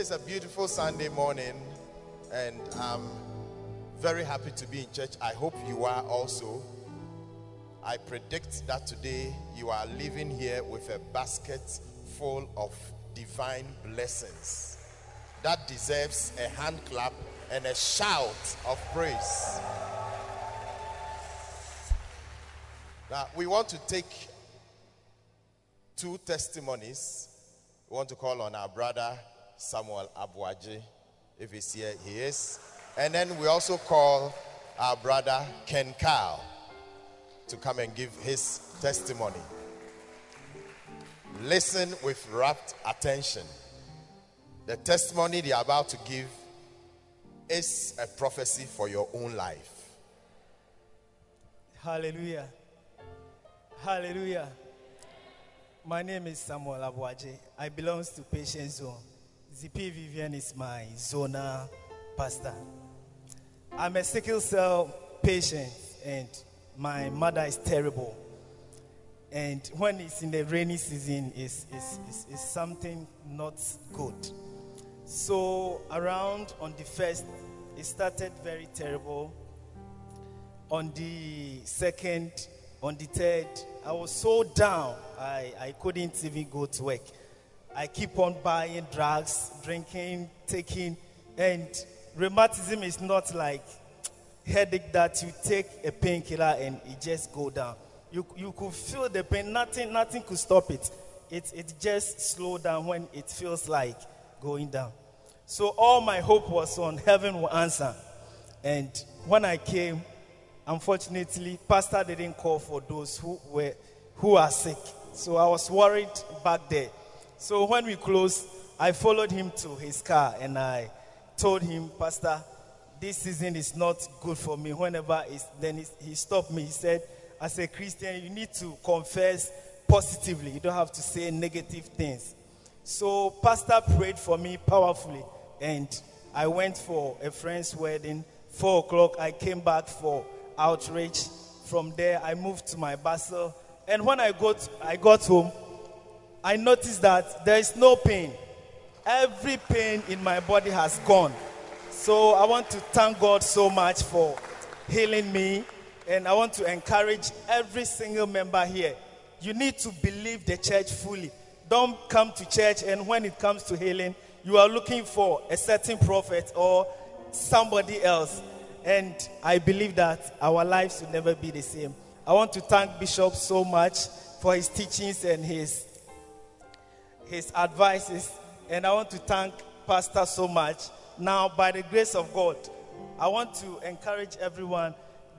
It's a beautiful Sunday morning, and I'm very happy to be in church. I hope you are also. I predict that today you are living here with a basket full of divine blessings that deserves a hand clap and a shout of praise. Now, we want to take two testimonies. We want to call on our brother Samuel Abuaji. If he's here, he is. And then we also call our brother Ken Carl to come and give his testimony. Listen with rapt attention. The testimony they are about to give is a prophecy for your own life. Hallelujah. Hallelujah. My name is Samuel Abuaji. I belong to Patient Zone. ZP Vivian is my zona pastor. I'm a sickle cell patient, and my mother is terrible. And when it's in the rainy season, it's, it's, it's, it's something not good. So, around on the first, it started very terrible. On the second, on the third, I was so down, I, I couldn't even go to work. I keep on buying drugs, drinking, taking, and rheumatism is not like headache that you take a painkiller and it just go down. You, you could feel the pain, nothing, nothing could stop it. It, it just slow down when it feels like going down. So all my hope was on heaven will answer. And when I came, unfortunately, pastor didn't call for those who were who are sick. So I was worried back there. So when we closed, I followed him to his car and I told him, Pastor, this season is not good for me. Whenever it's, then he, stopped me. He said, as a Christian, you need to confess positively. You don't have to say negative things. So Pastor prayed for me powerfully, and I went for a friend's wedding. Four o'clock, I came back for outreach. From there, I moved to my Basel, and when I got I got home, I noticed that there is no pain. Every pain in my body has gone. So I want to thank God so much for healing me. And I want to encourage every single member here. You need to believe the church fully. Don't come to church and when it comes to healing, you are looking for a certain prophet or somebody else. And I believe that our lives will never be the same. I want to thank Bishop so much for his teachings and his his advices. And I want to thank Pastor so much. Now, by the grace of God, I want to encourage everyone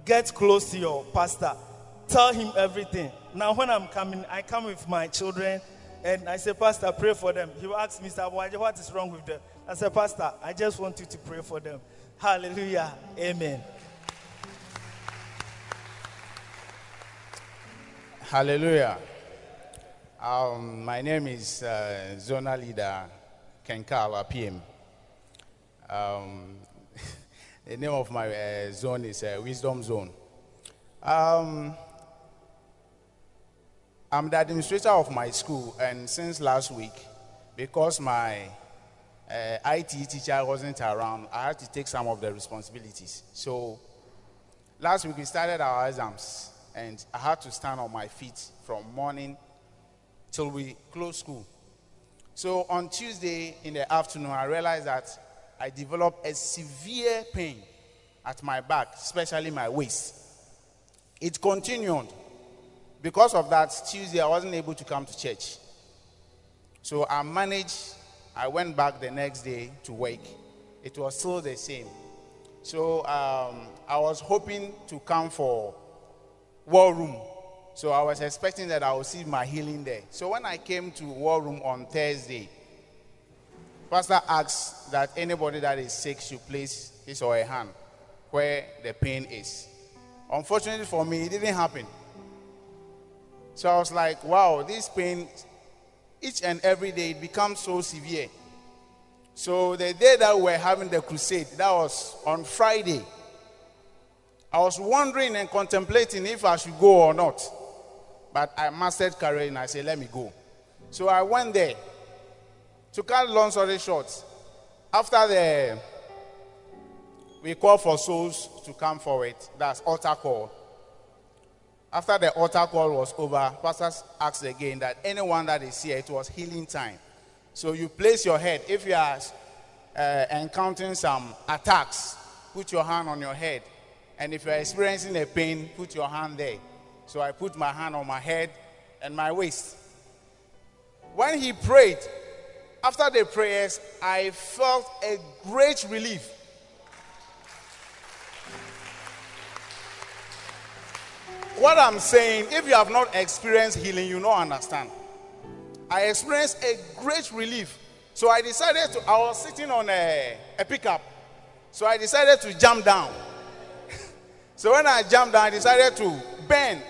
get close to your pastor. Tell him everything. Now, when I'm coming, I come with my children and I say, Pastor, pray for them. He will ask me, what is wrong with them? I say, Pastor, I just want you to pray for them. Hallelujah. Amen. Hallelujah. Um, my name is uh, Zona Leader Kenkala PM. Um, the name of my uh, zone is uh, Wisdom Zone. Um, I'm the administrator of my school, and since last week, because my uh, IT teacher wasn't around, I had to take some of the responsibilities. So last week we started our exams, and I had to stand on my feet from morning till we close school. So on Tuesday in the afternoon, I realized that I developed a severe pain at my back, especially my waist. It continued. Because of that, Tuesday I wasn't able to come to church. So I managed, I went back the next day to work. It was still the same. So um, I was hoping to come for war room. So I was expecting that I would see my healing there. So when I came to war room on Thursday, Pastor asked that anybody that is sick should place his or her hand where the pain is. Unfortunately for me, it didn't happen. So I was like, wow, this pain, each and every day, it becomes so severe. So the day that we were having the crusade, that was on Friday. I was wondering and contemplating if I should go or not. But I mastered and I said, let me go. So I went there. To cut long story short, after the we call for souls to come forward. That's altar call. After the altar call was over, pastors asked again that anyone that is here, it was healing time. So you place your head. If you are uh, encountering some attacks, put your hand on your head. And if you are experiencing a pain, put your hand there. So I put my hand on my head and my waist. When he prayed, after the prayers, I felt a great relief. What I'm saying, if you have not experienced healing, you don't understand. I experienced a great relief. So I decided to, I was sitting on a, a pickup. So I decided to jump down. so when I jumped down, I decided to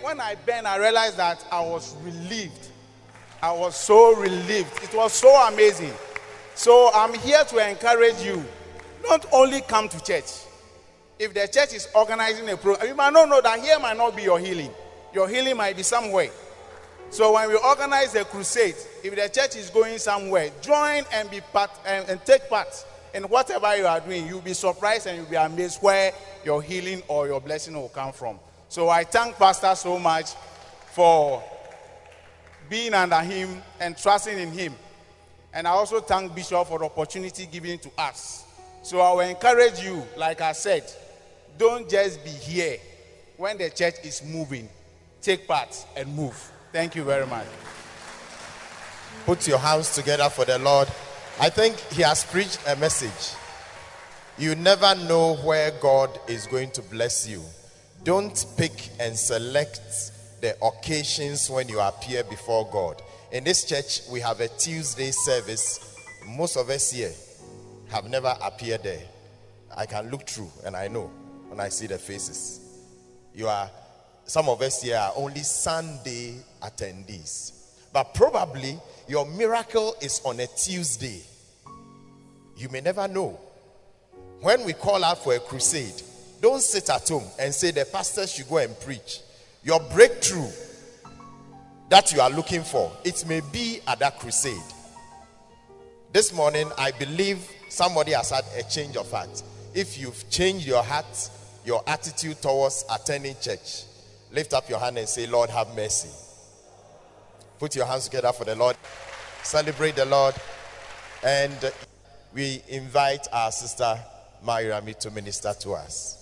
When I bend, I realized that I was relieved. I was so relieved. It was so amazing. So I'm here to encourage you. Not only come to church, if the church is organizing a program, you might not know that here might not be your healing. Your healing might be somewhere. So when we organize a crusade, if the church is going somewhere, join and be part and, and take part in whatever you are doing. You'll be surprised and you'll be amazed where your healing or your blessing will come from. So I thank Pastor so much for being under him and trusting in him. And I also thank Bishop for the opportunity given to us. So I will encourage you, like I said, don't just be here. When the church is moving, take part and move. Thank you very much. Put your hands together for the Lord. I think he has preached a message. You never know where God is going to bless you. Don't pick and select the occasions when you appear before God. In this church, we have a Tuesday service. Most of us here have never appeared there. I can look through and I know when I see the faces. You are, some of us here are only Sunday attendees. But probably your miracle is on a Tuesday. You may never know. When we call out for a crusade, don't sit at home and say the pastor should go and preach. Your breakthrough that you are looking for, it may be at that crusade. This morning, I believe somebody has had a change of heart. If you've changed your heart, your attitude towards attending church, lift up your hand and say, Lord, have mercy. Put your hands together for the Lord. Celebrate the Lord. And we invite our sister Mayrami to minister to us.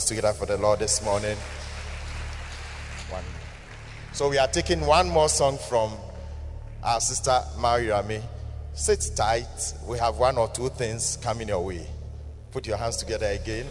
Hands together for the Lord this morning. One. So we are taking one more song from our sister Mariami. Sit tight. We have one or two things coming your way. Put your hands together again.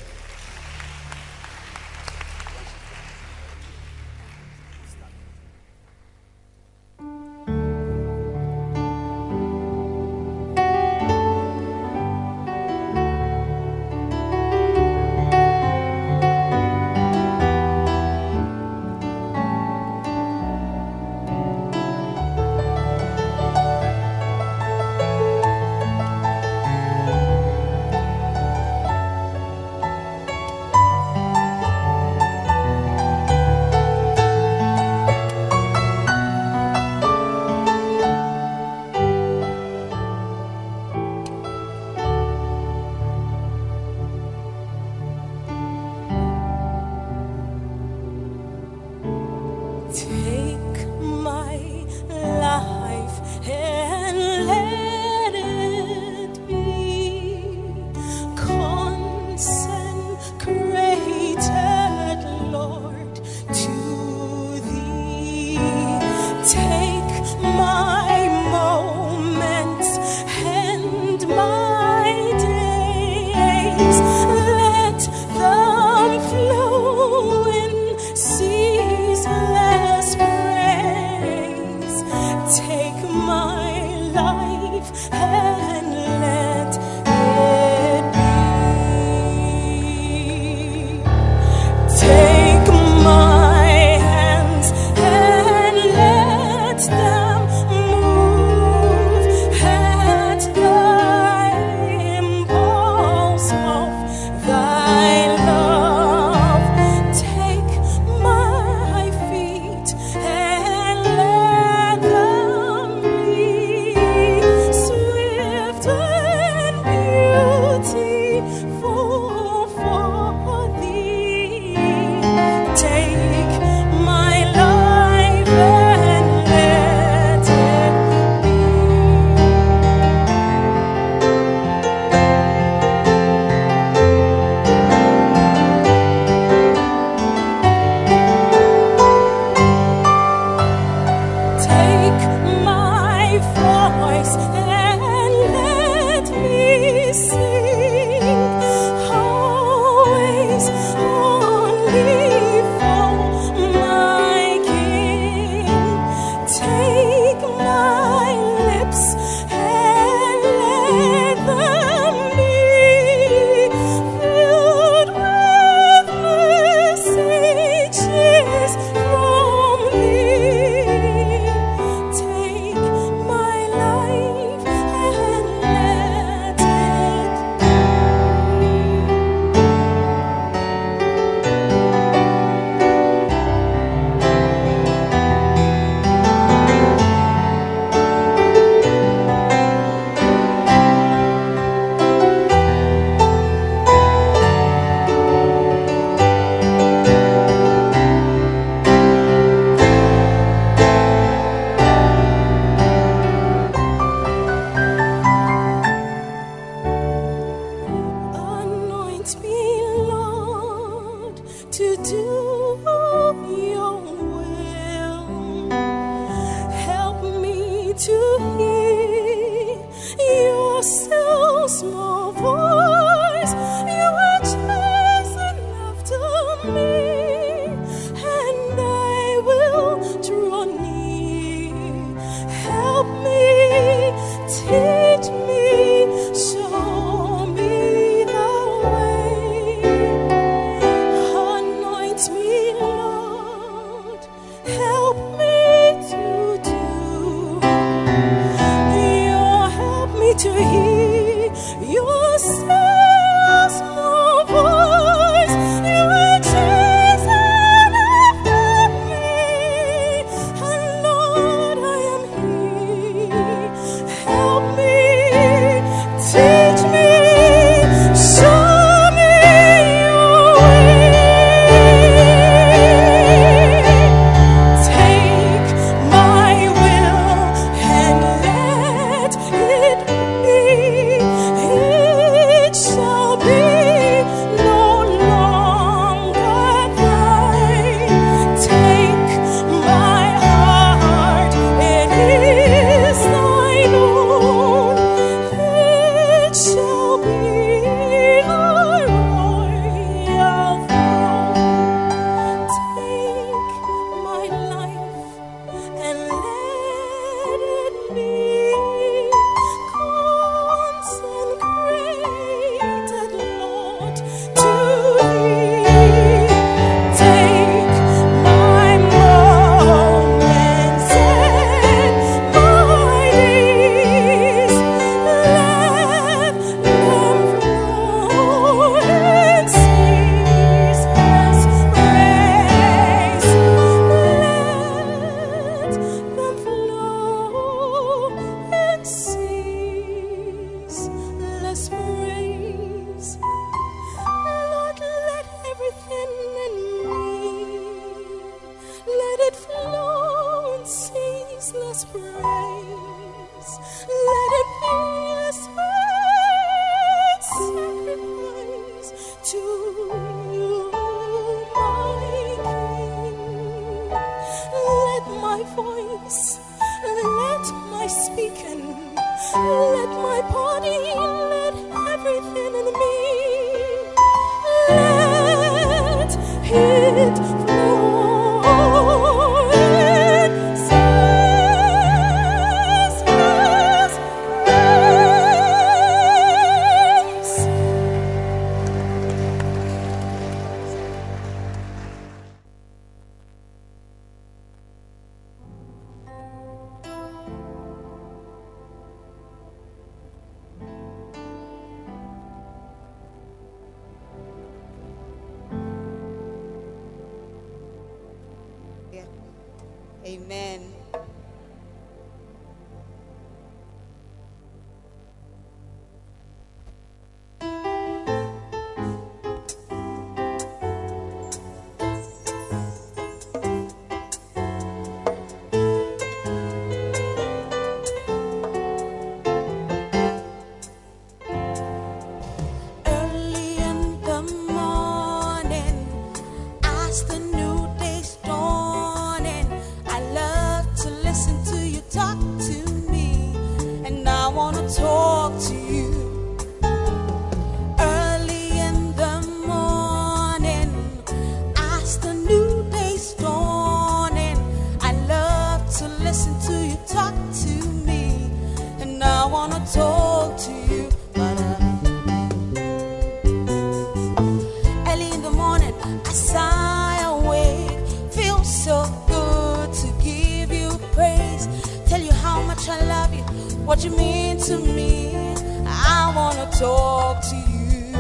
talk to you.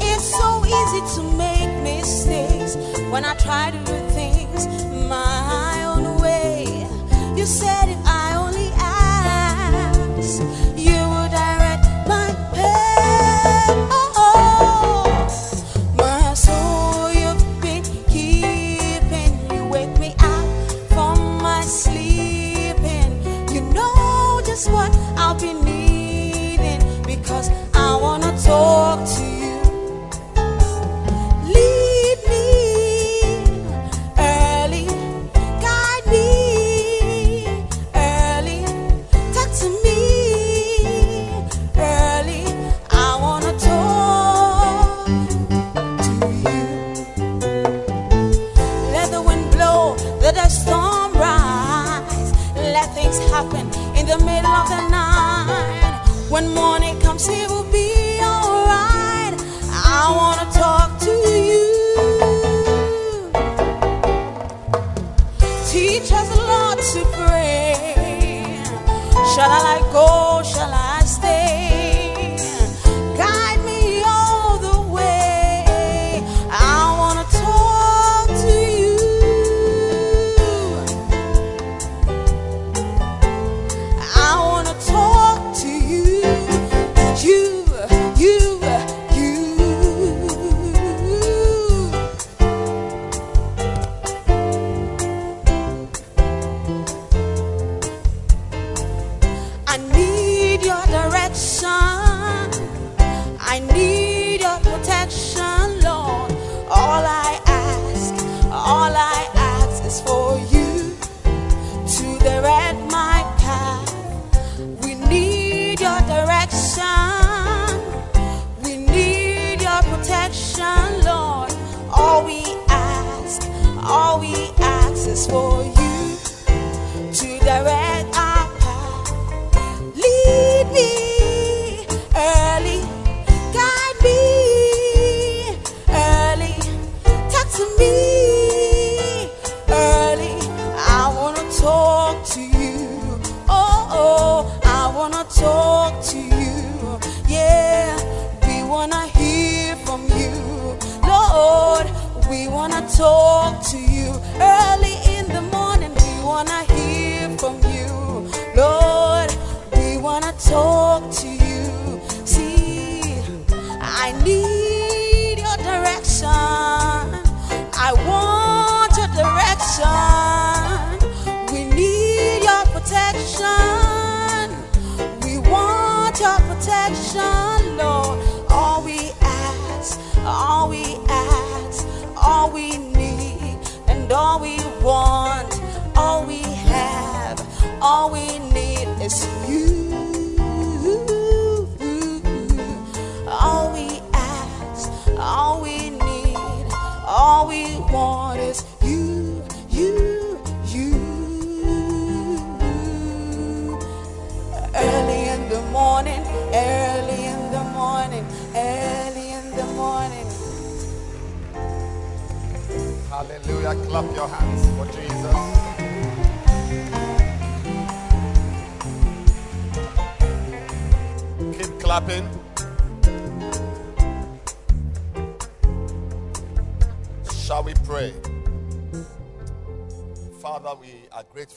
It's so easy to make mistakes when I try to do things.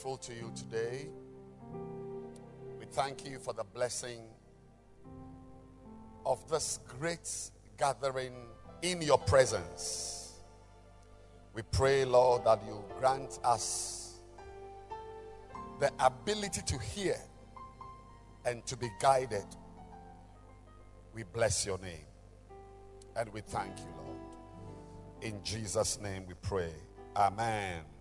Grateful to you today. We thank you for the blessing of this great gathering in your presence. We pray, Lord, that you grant us the ability to hear and to be guided. We bless your name and we thank you, Lord. In Jesus' name we pray. Amen.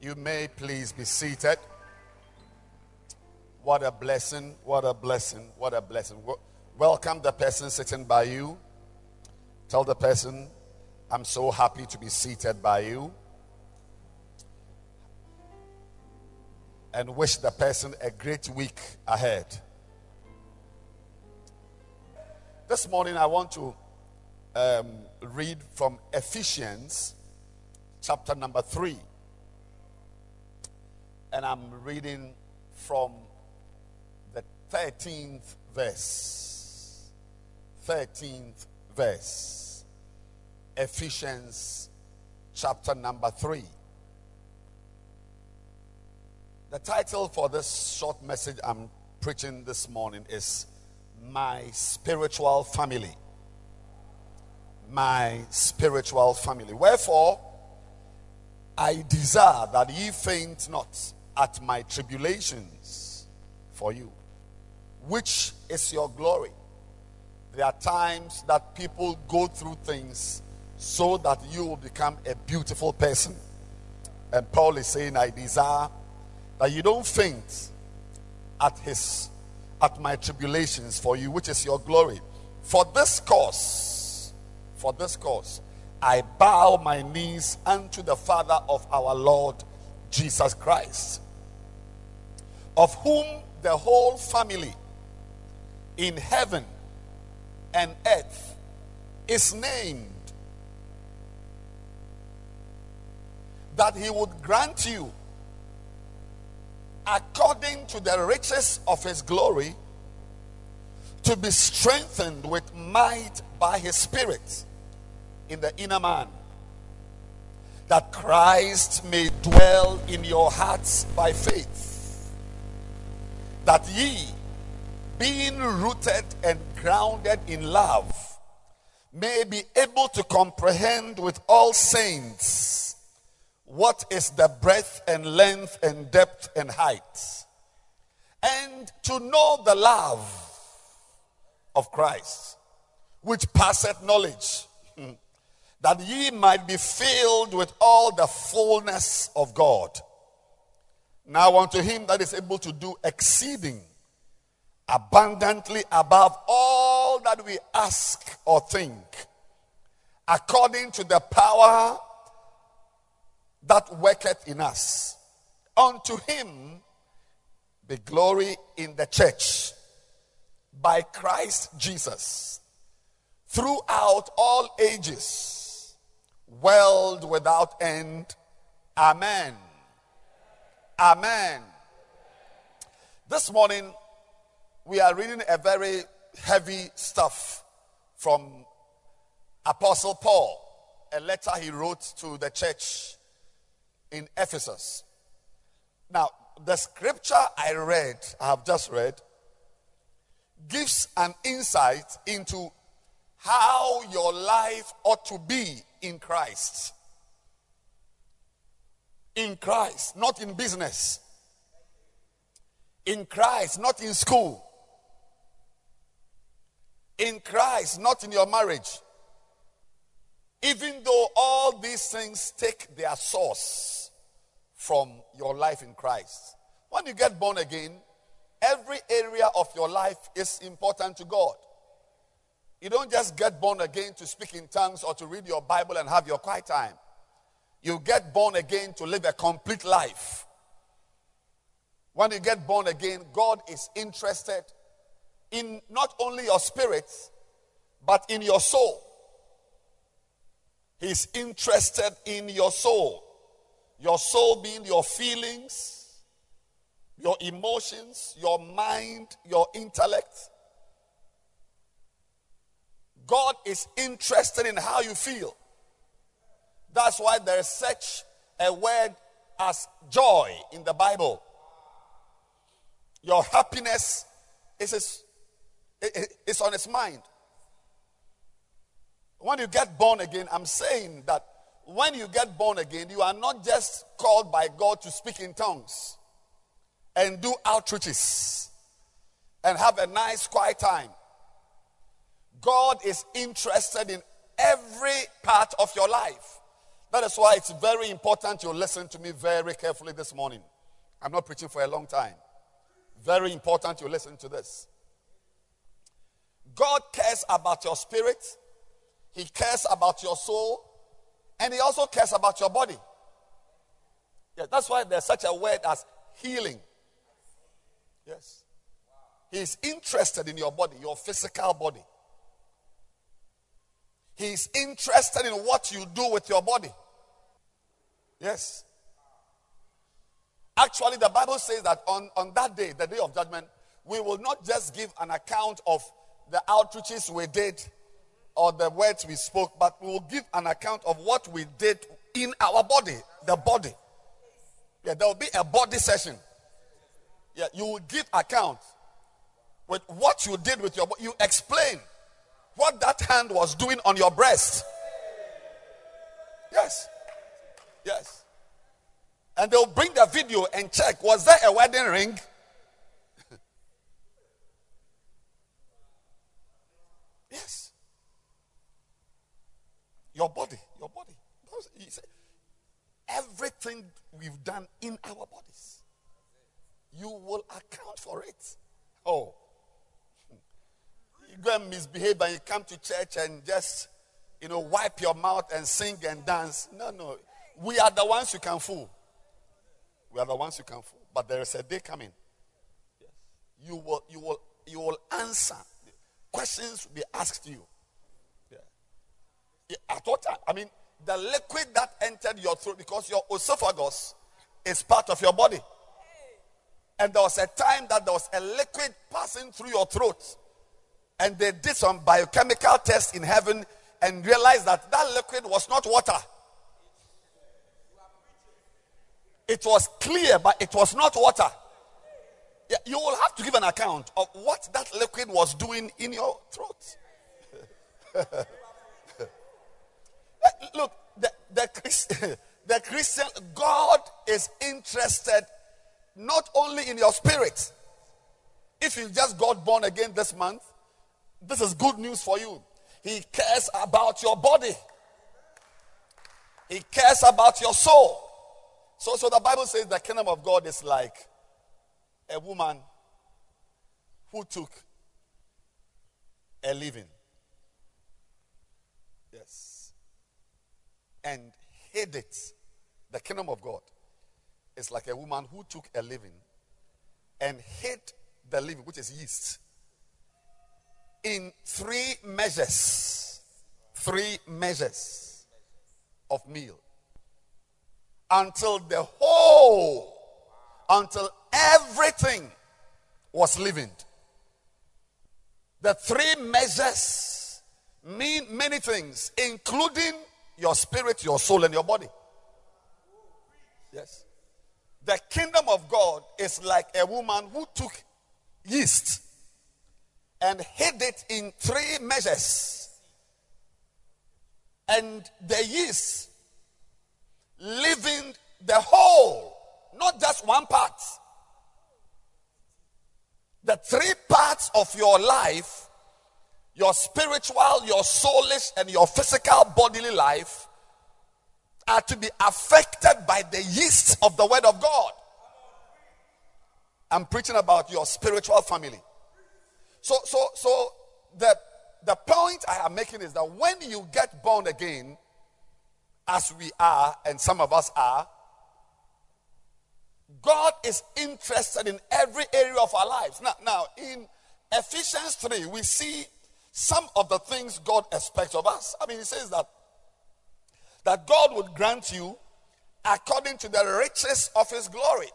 You may please be seated. What a blessing, what a blessing, what a blessing. Welcome the person sitting by you. Tell the person, I'm so happy to be seated by you. And wish the person a great week ahead. This morning, I want to um, read from Ephesians chapter number 3. And I'm reading from the 13th verse. 13th verse. Ephesians chapter number 3. The title for this short message I'm preaching this morning is My Spiritual Family. My Spiritual Family. Wherefore, I desire that ye faint not at my tribulations for you, which is your glory. There are times that people go through things so that you will become a beautiful person. And Paul is saying, I desire that you don't faint at his at my tribulations for you, which is your glory. For this cause, for this cause, I bow my knees unto the Father of our Lord Jesus Christ, of whom the whole family in heaven and earth is named, that he would grant you, according to the riches of his glory, to be strengthened with might by his Spirit in the inner man, that Christ may dwell in your hearts by faith, that ye, being rooted and grounded in love, may be able to comprehend with all saints what is the breadth and length and depth and height, and to know the love of Christ, which passeth knowledge, that ye might be filled with all the fullness of God. Now unto him that is able to do exceeding abundantly above all that we ask or think, according to the power that worketh in us. Unto him be glory in the church by Christ Jesus throughout all ages, world without end. Amen. Amen. This morning, we are reading a very heavy stuff from Apostle Paul, a letter he wrote to the church in Ephesus. Now, the scripture I read, I have just read, gives an insight into how your life ought to be in Christ. In Christ, not in business. In Christ, not in school. In Christ, not in your marriage. Even though all these things take their source from your life in Christ. When you get born again, every area of your life is important to God. You don't just get born again to speak in tongues or to read your Bible and have your quiet time. You get born again to live a complete life. When you get born again, God is interested in not only your spirit, but in your soul. He's interested in your soul. Your soul being your feelings, your emotions, your mind, your intellect. God is interested in how you feel. That's why there is such a word as joy in the Bible. Your happiness is, is on its mind. When you get born again, I'm saying that when you get born again, you are not just called by God to speak in tongues and do outreaches and have a nice quiet time. God is interested in every part of your life. That is why it's very important you listen to me very carefully this morning. I'm not preaching for a long time. Very important you listen to this. God cares about your spirit, He cares about your soul, and He also cares about your body. Yeah, that's why there's such a word as healing. Yes. He's interested in your body, your physical body. He's interested in what you do with your body. Yes. Actually, the Bible says that on, on that day, the day of judgment, we will not just give an account of the outreaches we did or the words we spoke, but we will give an account of what we did in our body, the body. Yeah, there will be a body session. Yeah, you will give account with what you did with your body. You explain what that hand was doing on your breast. Yes. Yes. And they'll bring the video and check was there a wedding ring? yes. Your body, your body. Everything we've done in our bodies, you will account for it. Oh go and misbehave and you come to church and just, you know, wipe your mouth and sing and dance. No, no. We are the ones you can fool. We are the ones you can fool. But there is a day coming. Yes. You will, you will, you will answer. Questions will be asked you. Yeah. At what time? I mean, the liquid that entered your throat because your esophagus is part of your body. And there was a time that there was a liquid passing through your throat and they did some biochemical tests in heaven and realized that that liquid was not water. It was clear, but it was not water. You will have to give an account of what that liquid was doing in your throat. Look, the, the, the Christian, God is interested not only in your spirit. If you just got born again this month, this is good news for you. He cares about your body. He cares about your soul. So, so the Bible says the kingdom of God is like a woman who took a leaven. Yes. And hid it. The kingdom of God is like a woman who took a leaven and hid the leaven, which is yeast in three measures. Three measures of meal. Until the whole, until everything was leavened. The three measures mean many things, including your spirit, your soul, and your body. Yes. The kingdom of God is like a woman who took yeast and hid it in three measures. And the yeast leaving the whole, not just one part. The three parts of your life, your spiritual, your soulish, and your physical bodily life are to be affected by the yeast of the word of God. I'm preaching about your spiritual family. So, so, so the the point I am making is that when you get born again, as we are, and some of us are, God is interested in every area of our lives. Now, now in Ephesians 3, we see some of the things God expects of us. I mean, He says that that God would grant you according to the riches of His glory.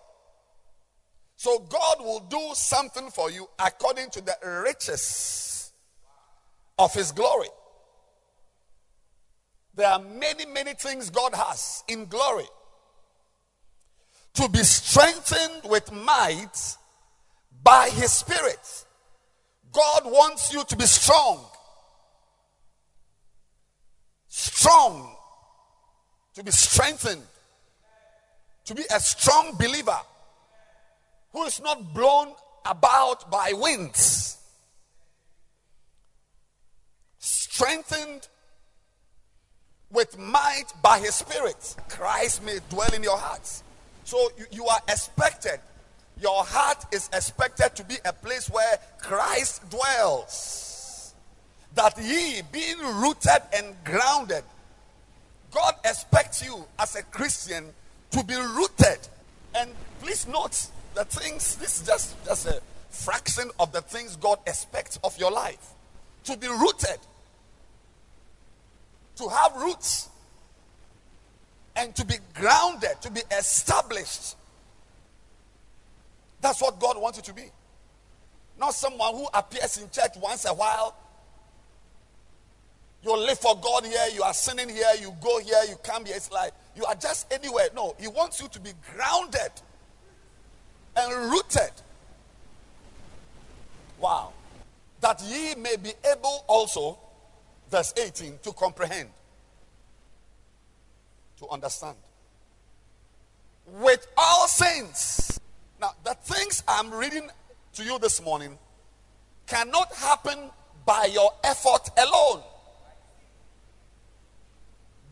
So God will do something for you according to the riches of His glory. There are many, many things God has in glory. To be strengthened with might by His Spirit. God wants you to be strong. Strong. To be strengthened. To be a strong believer who is not blown about by winds. Strengthened with might by his spirit. Christ may dwell in your hearts. So you, you are expected, your heart is expected to be a place where Christ dwells. That ye, being rooted and grounded, God expects you as a Christian to be rooted. And please note the things, this is just, just a fraction of the things God expects of your life. To be rooted, to have roots, and to be grounded, to be established. That's what God wants you to be. Not someone who appears in church once a while. You live for God here, you are sinning here, you go here, you come here. It's like you are just anywhere. No, He wants you to be grounded and rooted. Wow. That ye may be able also, verse 18, to comprehend, to understand. With all saints. Now, the things I'm reading to you this morning cannot happen by your effort alone.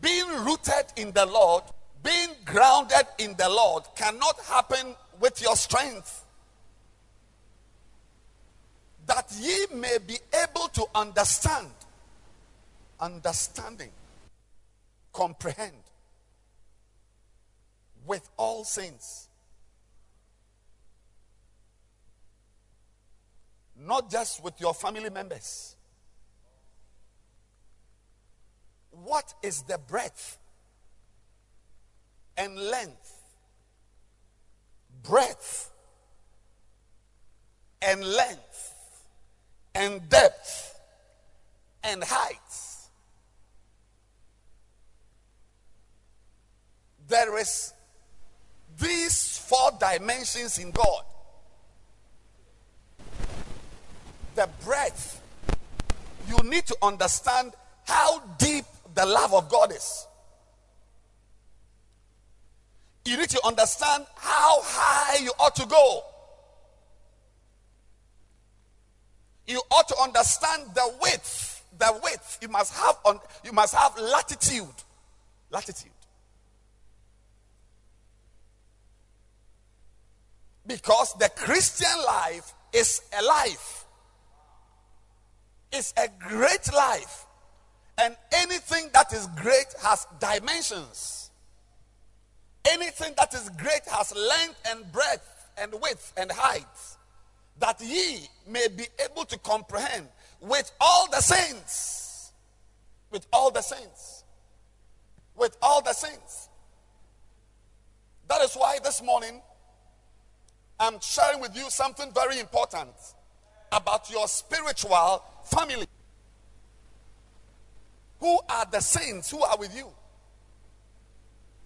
Being rooted in the Lord, being grounded in the Lord cannot happen with your strength, that ye may be able to understand, understanding, comprehend with all saints. Not just with your family members. What is the breadth and length breadth and length and depth and height. There is these four dimensions in God. The breadth. You need to understand how deep the love of God is. You need to understand how high you ought to go. You ought to understand the width. The width. You must have on you must have latitude. Latitude. Because the Christian life is a life. It's a great life. And anything that is great has dimensions. Anything that is great has length and breadth and width and height, that ye may be able to comprehend with all the saints. With all the saints. With all the saints. That is why this morning I'm sharing with you something very important about your spiritual family. Who are the saints who are with you?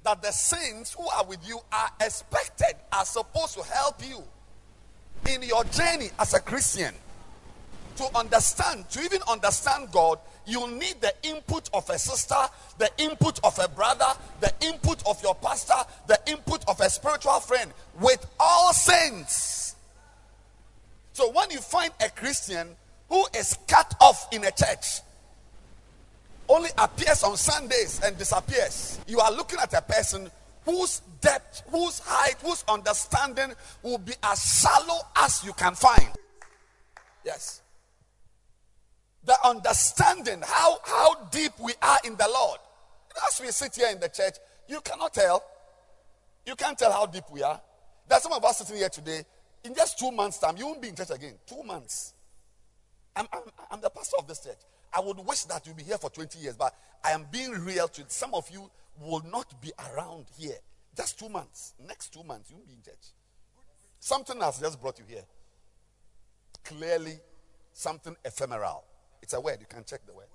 That the saints who are with you are expected, are supposed to help you in your journey as a Christian. To understand, to even understand God, you need the input of a sister, the input of a brother, the input of your pastor, the input of a spiritual friend with all saints. So when you find a Christian who is cut off in a church only appears on Sundays and disappears. You are looking at a person whose depth, whose height, whose understanding will be as shallow as you can find. Yes. The understanding, how, how deep we are in the Lord. As we sit here in the church, you cannot tell. You can't tell how deep we are. There's some of us sitting here today. In just two months' time, you won't be in church again. Two months. I'm, I'm, I'm the pastor of this church. I would wish that you'll be here for 20 years, but I am being real to some of you will not be around here. Just two months. Next two months, you'll be in church. Something has just brought you here. Clearly, something ephemeral. It's a word. You can check the word.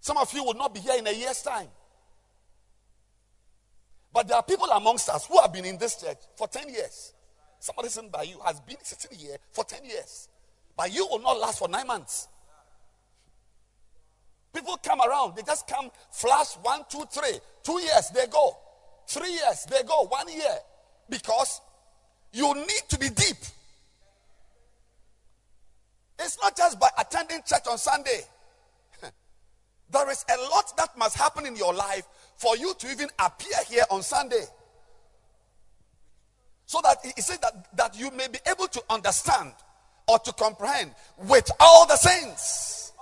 Some of you will not be here in a year's time. But there are people amongst us who have been in this church for 10 years. Somebody sitting by you has been sitting here for 10 years. But you will not last for nine months. People come around, they just come flash one, two, three. Two years, they go. Three years, they go. One year. Because you need to be deep. It's not just by attending church on Sunday. there is a lot that must happen in your life for you to even appear here on Sunday. So that he said that, that you may be able to understand or to comprehend with all the saints.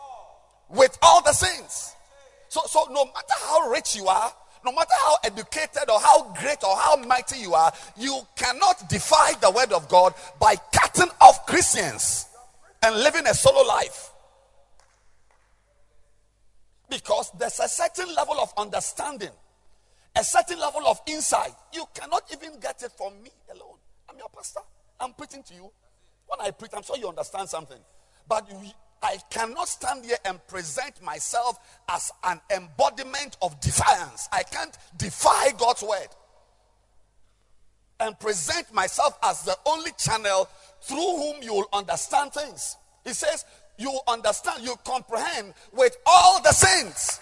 With all the saints. So, so no matter how rich you are, no matter how educated or how great or how mighty you are, you cannot defy the word of God by cutting off Christians and living a solo life. Because there's a certain level of understanding, a certain level of insight. You cannot even get it from me alone. I'm your pastor. I'm preaching to you. When I preach, I'm sure you understand something. But you, I cannot stand here and present myself as an embodiment of defiance. I can't defy God's word and present myself as the only channel through whom you will understand things. He says, You understand, you comprehend with all the saints.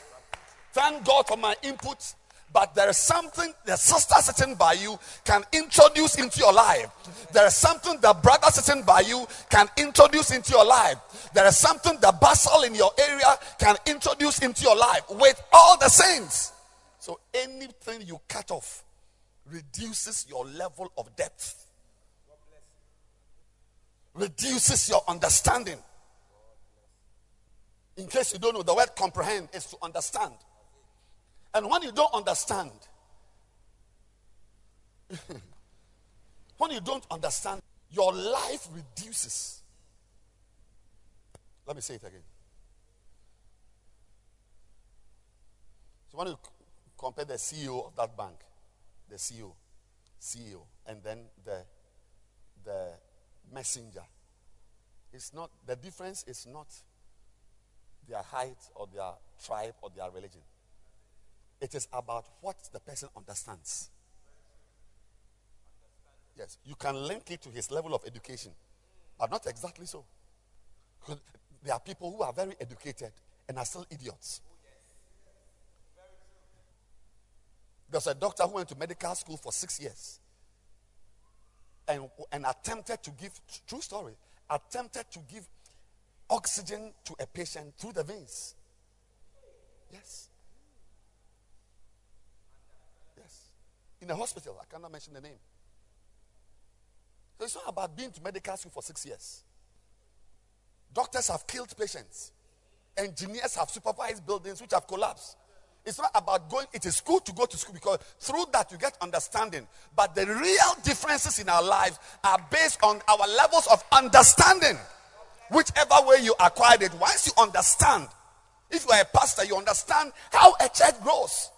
Thank God for my input but there is something the sister sitting by you can introduce into your life. There is something the brother sitting by you can introduce into your life. There is something the bustle in your area can introduce into your life with all the saints. So anything you cut off reduces your level of depth, reduces your understanding. In case you don't know, the word comprehend is to understand. And when you don't understand, when you don't understand, your life reduces. Let me say it again. So when you compare the CEO of that bank, the CEO, CEO, and then the the messenger, it's not the difference is not their height or their tribe or their religion. It is about what the person understands. Yes, you can link it to his level of education, but not exactly so. There are people who are very educated and are still idiots. There's a doctor who went to medical school for six years and, and attempted to give, true story, attempted to give oxygen to a patient through the veins. Yes. In a hospital. I cannot mention the name. So it's not about being to medical school for six years. Doctors have killed patients. Engineers have supervised buildings which have collapsed. It's not about going, it is good to go to school because through that you get understanding. But the real differences in our lives are based on our levels of understanding. Whichever way you acquired it, once you understand, if you are a pastor, you understand how a church grows.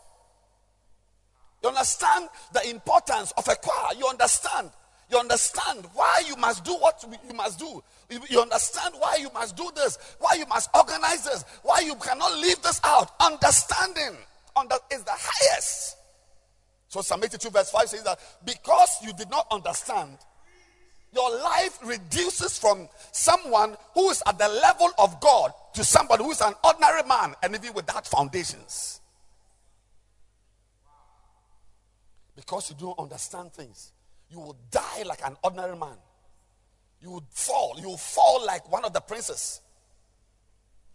You understand the importance of a choir. You understand. You understand why you must do what you must do. You understand why you must do this, why you must organize this, why you cannot leave this out. Understanding is the highest. So Psalm 82 verse 5 says that because you did not understand, your life reduces from someone who is at the level of God to somebody who is an ordinary man and even without foundations. Because you don't understand things. You will die like an ordinary man. You would fall. You would fall like one of the princes.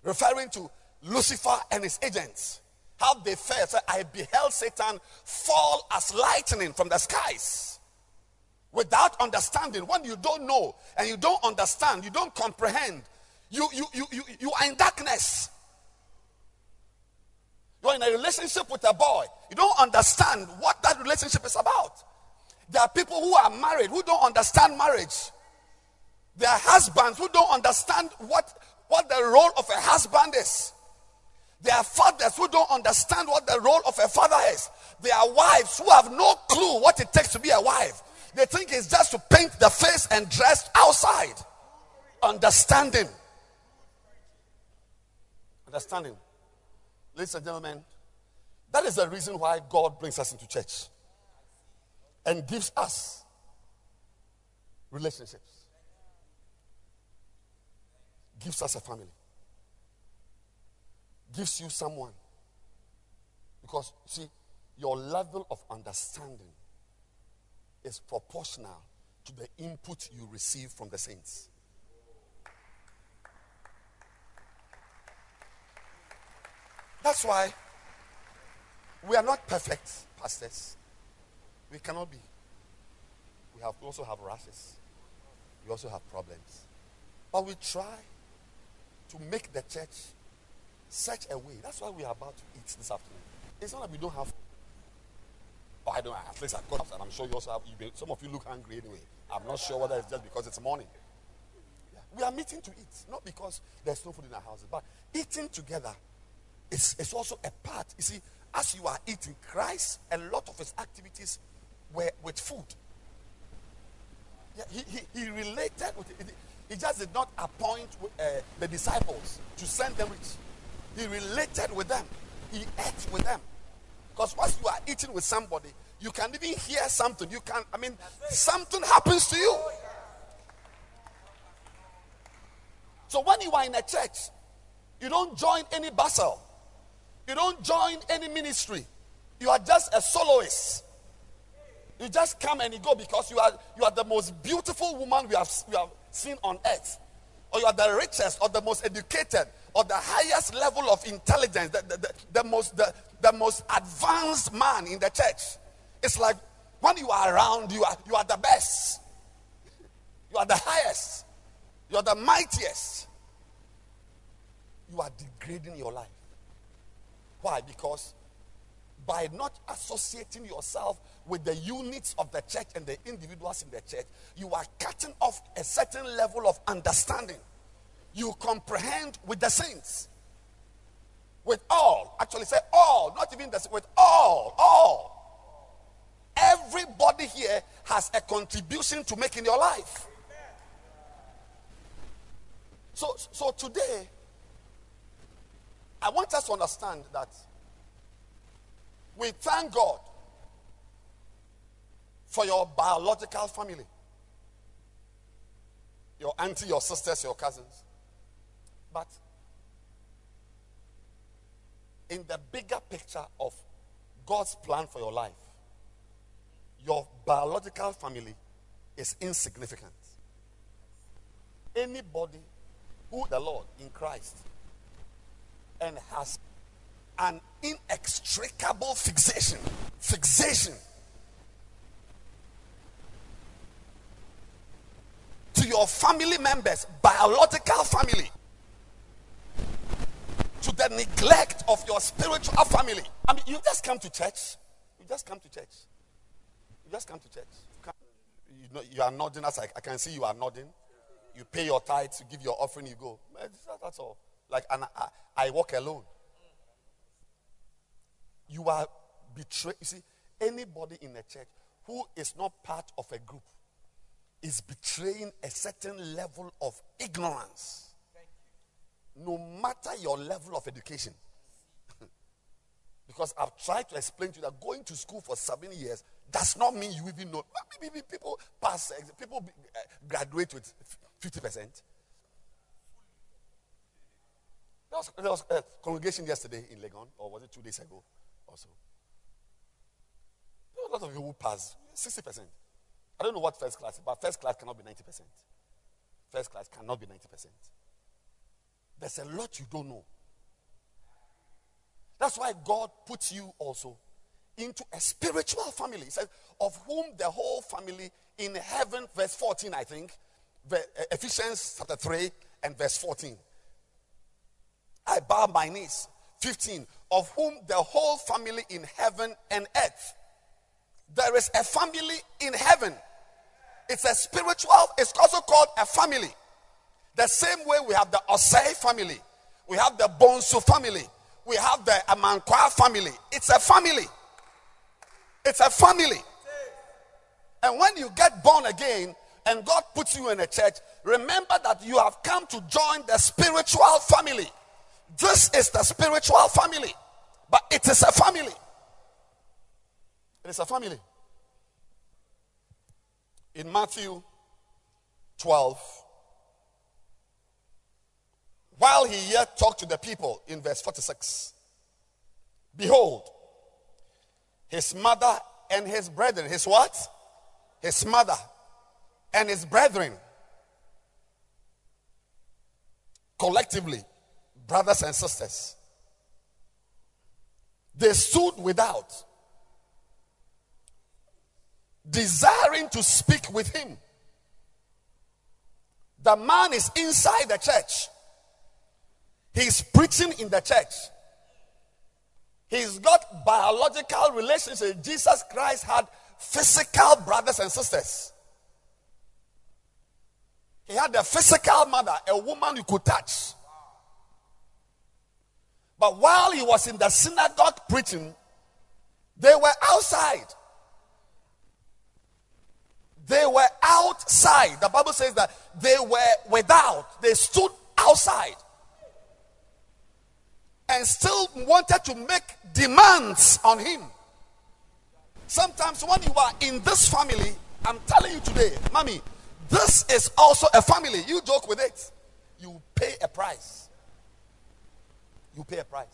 Referring to Lucifer and his agents. How they fell. So I beheld Satan fall as lightning from the skies. Without understanding. When you don't know and you don't understand, you don't comprehend, you, you, you, you, you are in darkness. You're in a relationship with a boy. You don't understand what that relationship is about. There are people who are married who don't understand marriage. There are husbands who don't understand what, what the role of a husband is. There are fathers who don't understand what the role of a father is. There are wives who have no clue what it takes to be a wife. They think it's just to paint the face and dress outside. Understanding. Understanding. Ladies and gentlemen, that is the reason why God brings us into church and gives us relationships, gives us a family, gives you someone. Because, see, your level of understanding is proportional to the input you receive from the saints. That's why we are not perfect pastors. We cannot be. We have also have rashes. We also have problems. But we try to make the church such a way. That's why we are about to eat this afternoon. It's not that we don't have. Oh, I don't. At least I've got, and I'm sure you also have. You, some of you look hungry anyway. I'm not sure whether it's just because it's morning. Yeah. We are meeting to eat, not because there's no food in our houses, but eating together is, is also a part. You see, as you are eating, Christ, a lot of his activities were with food. Yeah, he, he, he related with it. He just did not appoint uh, the disciples to send them rich. He related with them. He ate with them. Because once you are eating with somebody, you can even hear something. You can, I mean, something happens to you. So when you are in a church, you don't join any bustle. You don't join any ministry. You are just a soloist. You just come and you go because you are you are the most beautiful woman we have, we have seen on earth. Or you are the richest or the most educated or the highest level of intelligence, the, the, the, the most the, the most advanced man in the church. It's like when you are around, you are you are the best. You are the highest. You are the mightiest. You are degrading your life. Why? Because by not associating yourself with the units of the church and the individuals in the church, you are cutting off a certain level of understanding. You comprehend with the saints. With all. Actually, say all, not even the with all. All. Everybody here has a contribution to make in your life. So, so today, I want us to understand that we thank God for your biological family your auntie, your sisters, your cousins. But in the bigger picture of God's plan for your life, your biological family is insignificant. Anybody who the Lord in Christ and has an inextricable fixation. Fixation. To your family members, biological family. To the neglect of your spiritual family. I mean, you just come to church. You just come to church. You just come to church. You, come, you, know, you are nodding as I, I can see you are nodding. You pay your tithes, you give your offering, you go. That's all. Like, and I, I walk alone. You are betrayed. You see, anybody in a church who is not part of a group is betraying a certain level of ignorance. No matter your level of education. because I've tried to explain to you that going to school for seven years does not mean you even know. People pass, people uh, graduate with 50%. There was, there was a congregation yesterday in Legon, or was it two days ago? also. There are a lot of people who pass 60%. I don't know what first class is, but first class cannot be 90%. first class cannot be 90%. There's a lot you don't know. That's why God puts you also into a spiritual family. Says, Of whom the whole family in heaven, verse 14, I think, Ephesians chapter 3 and verse 14. I bow my knees. 15. Of whom the whole family in heaven and earth. There is a family in heaven. It's a spiritual, it's also called a family. The same way we have the Osei family, we have the Bonsu family, we have the Amankwa family. It's a family. It's a family. And when you get born again and God puts you in a church, remember that you have come to join the spiritual family. This is the spiritual family, but it is a family. It is a family. In Matthew 12, while he yet talked to the people in verse 46, behold, his mother and his brethren, his what? His mother and his brethren, collectively, brothers and sisters, they stood without, desiring to speak with him. The man is inside the church. He's preaching in the church. He's got biological relationship. Jesus Christ had physical brothers and sisters. He had a physical mother, a woman you could touch. But while he was in the synagogue preaching, they were outside. They were outside. The Bible says that they were without, they stood outside and still wanted to make demands on him. Sometimes when you are in this family, I'm telling you today, mommy, this is also a family. You joke with it. You pay a price. You pay a price.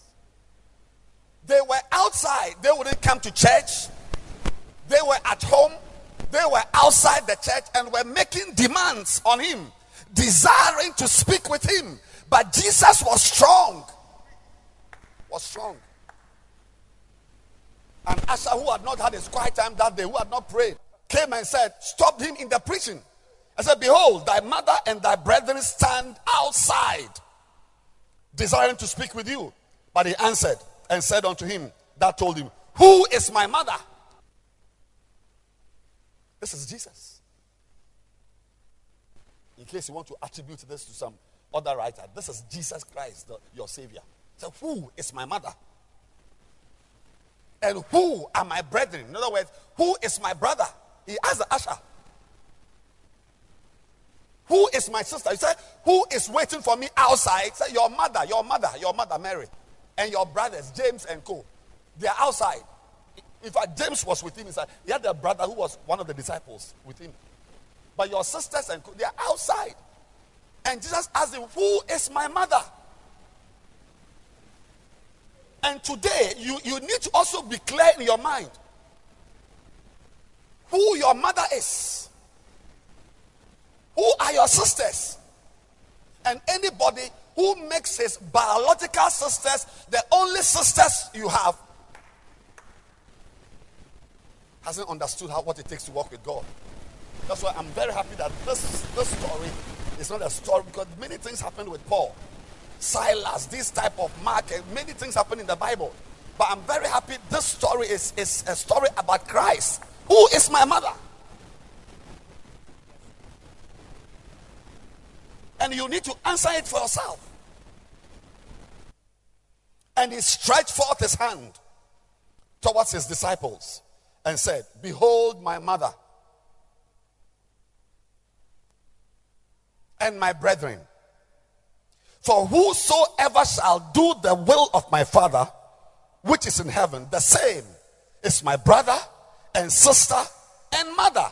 They were outside. They wouldn't come to church. They were at home. They were outside the church and were making demands on him, desiring to speak with him. But Jesus was strong was strong. And Asa, who had not had his quiet time that day, who had not prayed, came and said, Stopped him in the preaching. I said, Behold, thy mother and thy brethren stand outside, desiring to speak with you. But he answered and said unto him, That told him, Who is my mother? This is Jesus. In case you want to attribute this to some other writer, this is Jesus Christ, the, your Savior. So, who is my mother? And who are my brethren? In other words, who is my brother? He asked the. Who is my sister? He said, Who is waiting for me outside? Said, Your mother, your mother, your mother Mary, and your brothers, James and Co. They are outside. In fact, James was with him inside. He had a brother who was one of the disciples with him. But your sisters and co, they are outside. And Jesus asked him, Who is my mother? And today, you, you need to also be clear in your mind who your mother is, who are your sisters, and anybody who makes his biological sisters the only sisters you have hasn't understood how what it takes to walk with God. That's why I'm very happy that this, this story is not a story because many things happened with Paul. Silas, this type of market. Many things happen in the Bible. But I'm very happy this story is, is a story about Christ. Who is my mother? And you need to answer it for yourself. And he stretched forth his hand towards his disciples and said, Behold my mother and my brethren. For whosoever shall do the will of my Father, which is in heaven, the same is my brother and sister and mother.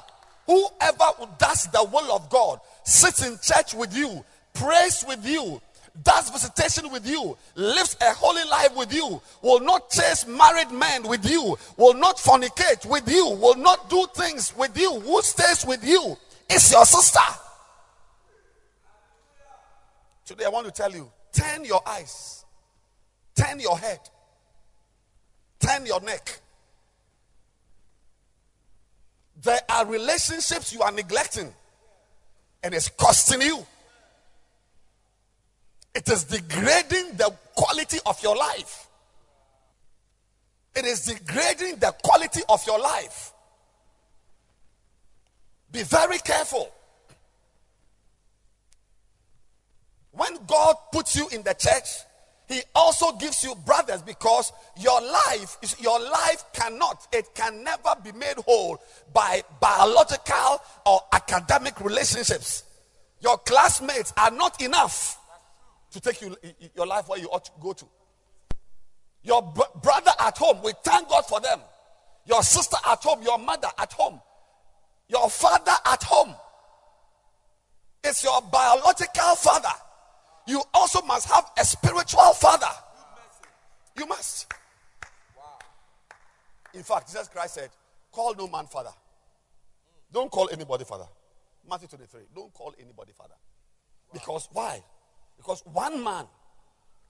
Whoever does the will of God, sits in church with you, prays with you, does visitation with you, lives a holy life with you, will not chase married men with you, will not fornicate with you, will not do things with you, who stays with you is your sister. Today, I want to tell you turn your eyes, turn your head, turn your neck. There are relationships you are neglecting, and it's costing you. It is degrading the quality of your life. It is degrading the quality of your life. Be very careful. When God puts you in the church, He also gives you brothers because your life, your life cannot, it can never be made whole by biological or academic relationships. Your classmates are not enough to take you your life where you ought to go to. Your br- brother at home, we thank God for them. Your sister at home, your mother at home, your father at home. It's your biological father. You also must have a spiritual father. You must. In fact, Jesus Christ said, Call no man father. Don't call anybody father. Matthew 23. Don't call anybody father. Because why? Because one man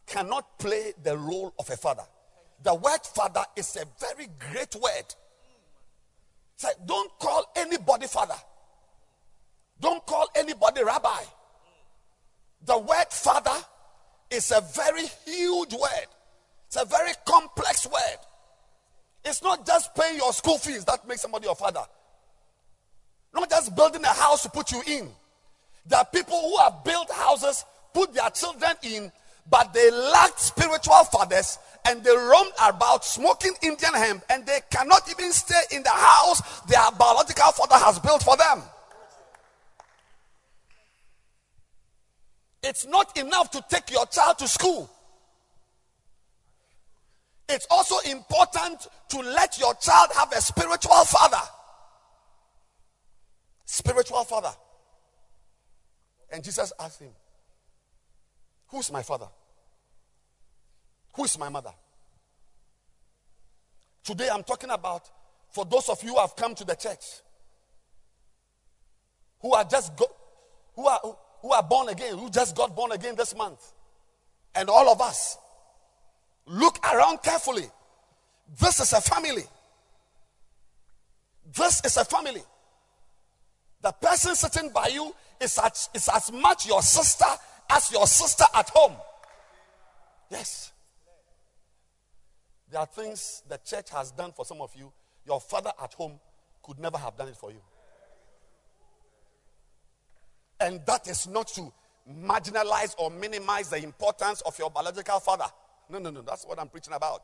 cannot play the role of a father. The word father is a very great word. Say, don't call anybody father. Don't call anybody rabbi. The word father is a very huge word. It's a very complex word. It's not just paying your school fees that makes somebody your father. Not just building a house to put you in. There are people who have built houses, put their children in, but they lacked spiritual fathers and they roamed about smoking Indian hemp and they cannot even stay in the house their biological father has built for them. It's not enough to take your child to school. It's also important to let your child have a spiritual father. Spiritual father. And Jesus asked him, Who's my father? Who is my mother? Today I'm talking about for those of you who have come to the church, who are just go, who are who are born again, who just got born again this month, and all of us. Look around carefully. This is a family. This is a family. The person sitting by you is as, is as much your sister as your sister at home. Yes. There are things the church has done for some of you, your father at home could never have done it for you. And that is not to marginalize or minimize the importance of your biological father. No, no, no. That's what I'm preaching about.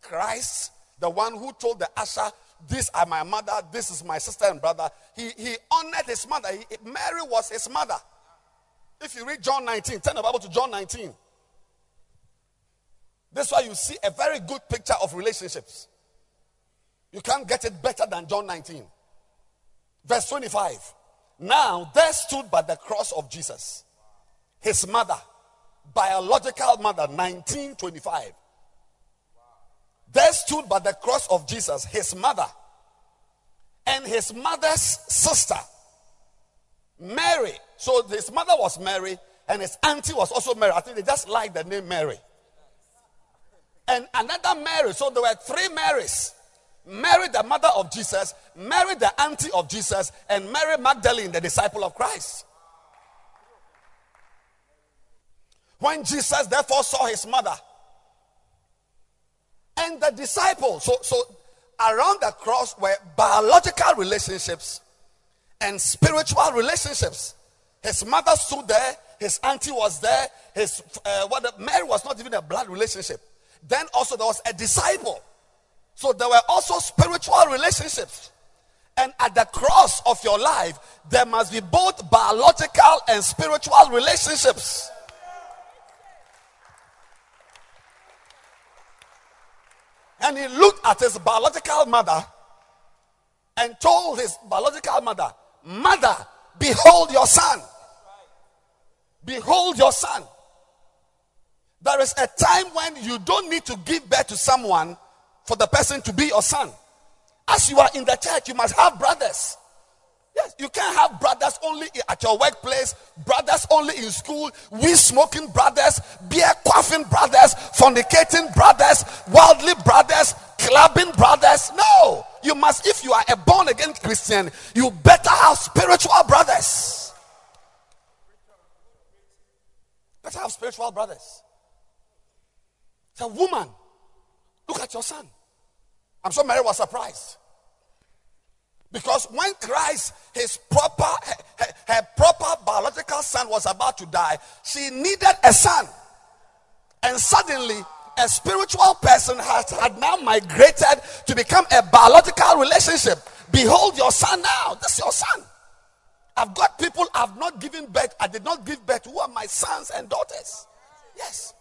Christ, the one who told the usher, These are my mother, this is my sister and brother. He, he honored his mother. He, Mary was his mother. If you read John 19, turn the Bible to John 19. That's why you see a very good picture of relationships. You can't get it better than John 19. Verse 25. Now there stood by the cross of Jesus his mother, biological mother, 1925. There stood by the cross of Jesus his mother and his mother's sister, Mary. So his mother was Mary and his auntie was also Mary. I think they just like the name Mary. And another Mary. So there were three Marys. Mary, the mother of Jesus, Mary, the auntie of Jesus, and Mary Magdalene, the disciple of Christ. When Jesus therefore saw his mother and the disciples, so, so around the cross were biological relationships and spiritual relationships. His mother stood there, his auntie was there, his uh, what Mary was not even a blood relationship. Then also there was a disciple so there were also spiritual relationships. And at the cross of your life, there must be both biological and spiritual relationships. And he looked at his biological mother and told his biological mother, Mother, behold your son. Behold your son. There is a time when you don't need to give birth to someone for the person to be your son. As you are in the church, you must have brothers. Yes, you can't have brothers only at your workplace, brothers only in school, weed smoking brothers, beer quaffing brothers, fornicating brothers, worldly brothers, clubbing brothers. No, you must, if you are a born again Christian, you better have spiritual brothers. Better have spiritual brothers. A woman. Look at your son. I'm sure Mary was surprised. Because when Christ, his proper, her, her- proper biological son was about to die, she needed a son. And suddenly, a spiritual person has had now migrated to become a biological relationship. Behold your son now. This is your son. I've got people I've not given birth, I did not give birth, who are my sons and daughters. Yes.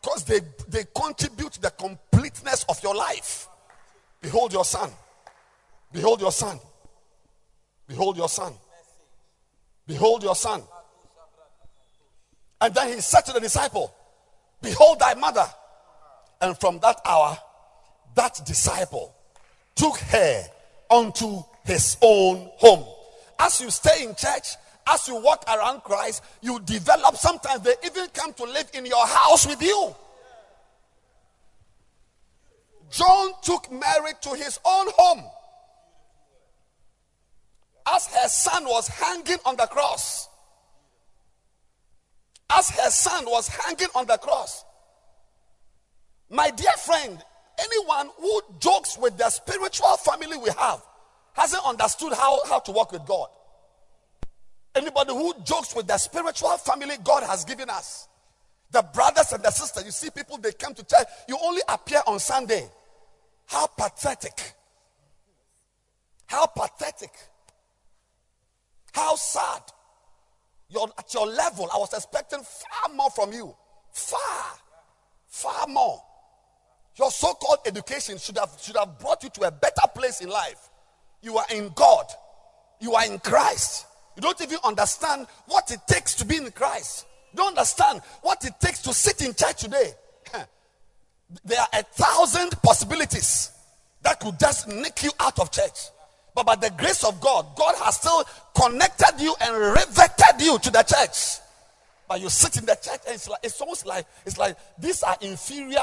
Because they, they contribute the completeness of your life. Behold your son. Behold your son. Behold your son. Behold your son. And then he said to the disciple, Behold thy mother. And from that hour, that disciple took her unto his own home. As you stay in church, as you walk around Christ, you develop. Sometimes they even come to live in your house with you. John took Mary to his own home. As her son was hanging on the cross. As her son was hanging on the cross. My dear friend, anyone who jokes with the spiritual family we have hasn't understood how, how to walk with God. Anybody who jokes with the spiritual family God has given us, the brothers and the sisters, you see people, they come to church, you only appear on Sunday. How pathetic. How pathetic. How sad. You're at your level. I was expecting far more from you. Far. Far more. Your so-called education should have should have brought you to a better place in life. You are in God. You are in Christ. You don't even understand what it takes to be in Christ. You don't understand what it takes to sit in church today. There are a thousand possibilities that could just nick you out of church. But by the grace of God, God has still connected you and riveted you to the church. But you sit in the church and it's like it's almost like it's like these are inferior,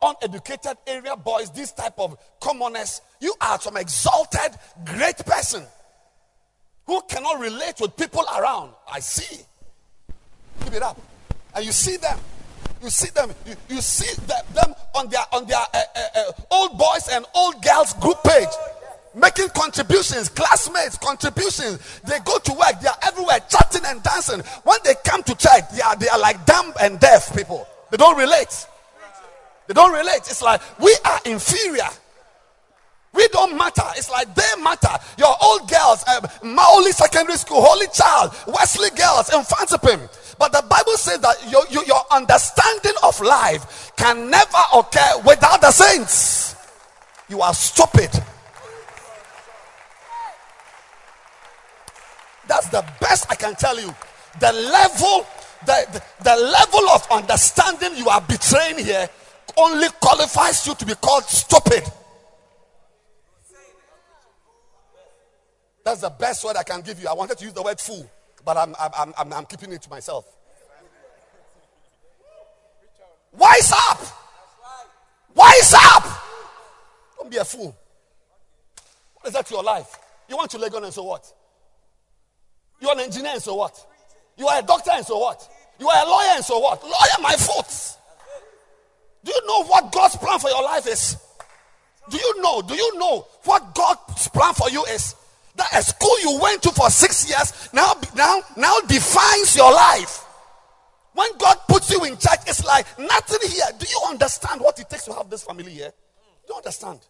uneducated area boys, this type of commoners. You are some exalted, great person who cannot relate with people around. I see. Keep it up. And you see them. You see them. You, you see them, them on their on their uh, uh, uh, old boys and old girls group page, making contributions, classmates contributions. They go to work. They are everywhere, chatting and dancing. When they come to church, they are they are like dumb and deaf people. They don't relate. They don't relate. It's like we are inferior. We don't matter. It's like they matter. Your old girls, um, Mawuli Secondary School, Holy Child, Wesley girls, Mfantsipim. But the Bible says that your, your, your understanding of life can never occur without the saints. You are stupid. That's the best I can tell you. The level, the, the, the level of understanding you are betraying here only qualifies you to be called stupid. That's the best word I can give you. I wanted to use the word fool, but I'm, I'm, I'm, I'm keeping it to myself. Wise up! Wise up! Don't be a fool. What is that to your life? You want to Legon and so what? You are an engineer and so what? You are a doctor and so what? You are a lawyer and so what? Lawyer, my foot. Do you know what God's plan for your life is? Do you know? Do you know what God's plan for you is? That a school you went to for six years now, now, now defines your life. When God puts you in charge, it's like nothing here. Do you understand what it takes to have this family here? Do you understand?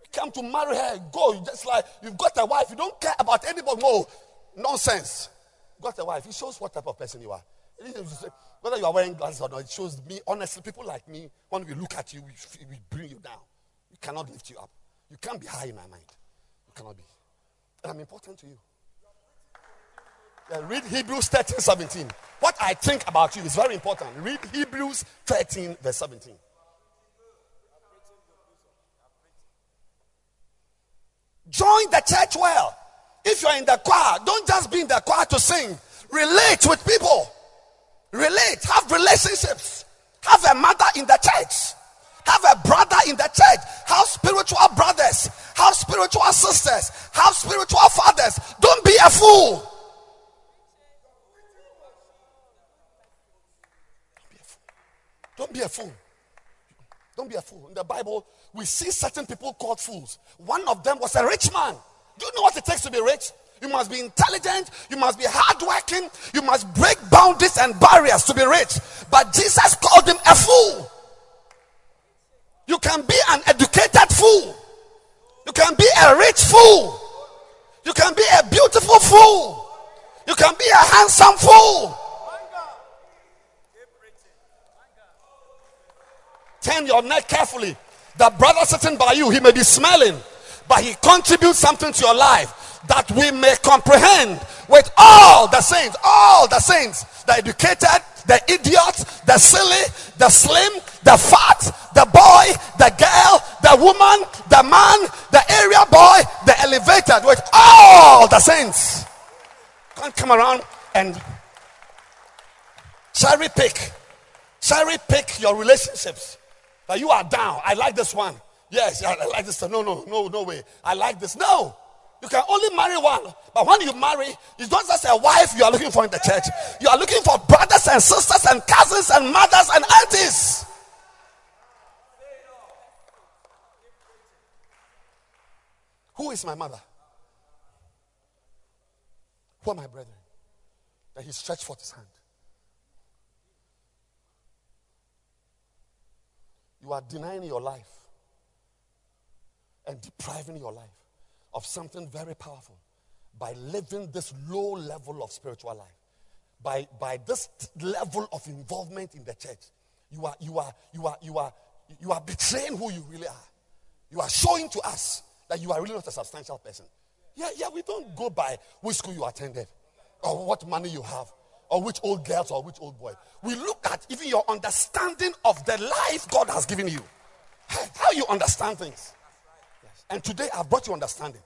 You come to marry her, go. You just like you've got a wife. You don't care about anybody. No nonsense. Got a wife. It shows what type of person you are. Whether you are wearing glasses or not, it shows me. Honestly, people like me, when we look at you, we, we bring you down. We cannot lift you up. You can't be high in my mind. You cannot be. And I'm important to you. Yeah, read Hebrews 13, 17. What I think about you is very important. Read Hebrews 13, verse 17. Join the church well. If you're in the choir, don't just be in the choir to sing. Relate with people. Relate. Have relationships. Have a mother in the church. Have a brother in the church. Have spiritual brothers. Have spiritual sisters. Have spiritual fathers. Don't be a fool. Don't be a fool. Don't be a fool. In the Bible, we see certain people called fools. One of them was a rich man. Do you know what it takes to be rich? You must be intelligent. You must be hardworking. You must break boundaries and barriers to be rich. But Jesus called him a fool. You can be an educated fool. You can be a rich fool. You can be a beautiful fool. You can be a handsome fool. Turn your neck carefully. The brother sitting by you, he may be smelling, but he contributes something to your life that we may comprehend with all the saints, all the saints, the educated, the idiot, the silly, the slim, the fat, the boy, the girl, the woman, the man, the area boy, the elevated, with all the saints. Can't come around and cherry pick, cherry pick your relationships. That you are down. I like this one. Yes, I like this. No, no, no, no way. I like this. No. You can only marry one. But when you marry, it's not just a wife you are looking for in the church. You are looking for brothers and sisters and cousins and mothers and aunties. Who is my mother? Who are my brethren? That he stretched forth his hand. You are denying your life and depriving your life of something very powerful by living this low level of spiritual life. By, by this level of involvement in the church, you are, you, are, you, are, you, are, you are betraying who you really are. You are showing to us that you are really not a substantial person. Yeah, yeah, we don't go by which school you attended or what money you have or which old girls or which old boy. We look at even your understanding of the life God has given you. How you understand things. And today I've brought you understanding.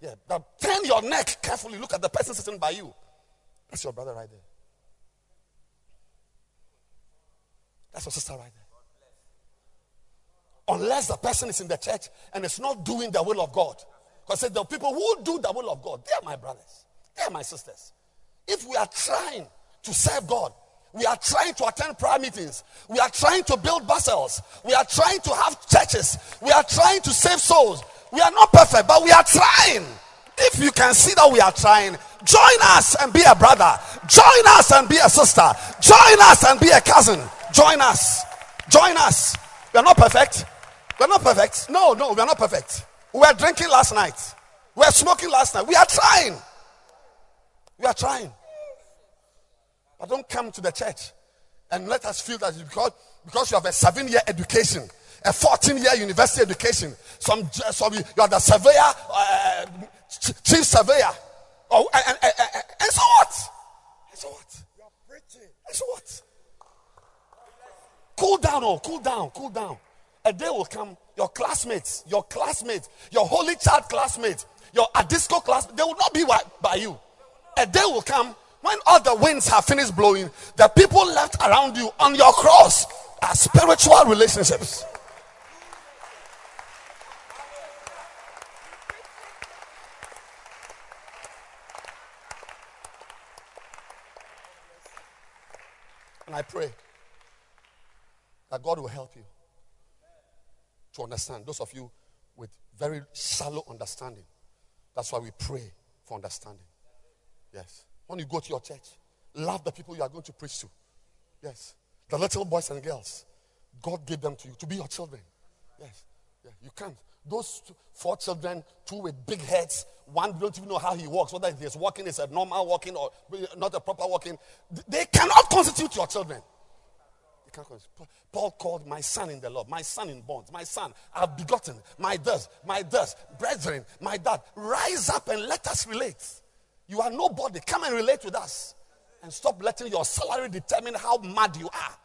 Yeah. Now turn your neck carefully. Look at the person sitting by you. That's your brother right there. That's your sister right there. Unless the person is in the church and is not doing the will of God. Because the people who do the will of God, they are my brothers. They are my sisters. If we are trying to serve God, we are trying to attend prayer meetings. We are trying to build vessels. We are trying to have churches. We are trying to save souls. We are not perfect, but we are trying. If you can see that we are trying, join us and be a brother. Join us and be a sister. Join us and be a cousin. Join us. Join us. We are not perfect. We are not perfect. No, no, we are not perfect. We were drinking last night. We were smoking last night. We are trying. We are trying. But don't come to the church and let us feel that because, because you have a seven year education, a 14 year university education, some, some you are the surveyor, uh, chief surveyor. Oh, and, and, and, and so what? And so what? You're preaching. And so what? Cool down, oh, cool down, cool down. A day will come, your classmates, your classmates, your holy child classmates, your Adisco class, they will not be by you. A day will come when all the winds have finished blowing, the people left around you on your cross are spiritual relationships. And I pray that God will help you to understand. Those of you with very shallow understanding, that's why we pray for understanding. Yes. When you go to your church, love the people you are going to preach to. Yes. The little boys and girls, God gave them to you to be your children. Yes. Yeah, you can't. Those four children, two with big heads, one don't even know how he walks, whether he's walking is a normal walking or not a proper walking. They cannot constitute your children. Paul called my son in the Lord, my son in bonds, my son, I've begotten, my dust, my dust, brethren, my dad. Rise up and let us relate. You are nobody. Come and relate with us. And stop letting your salary determine how mad you are.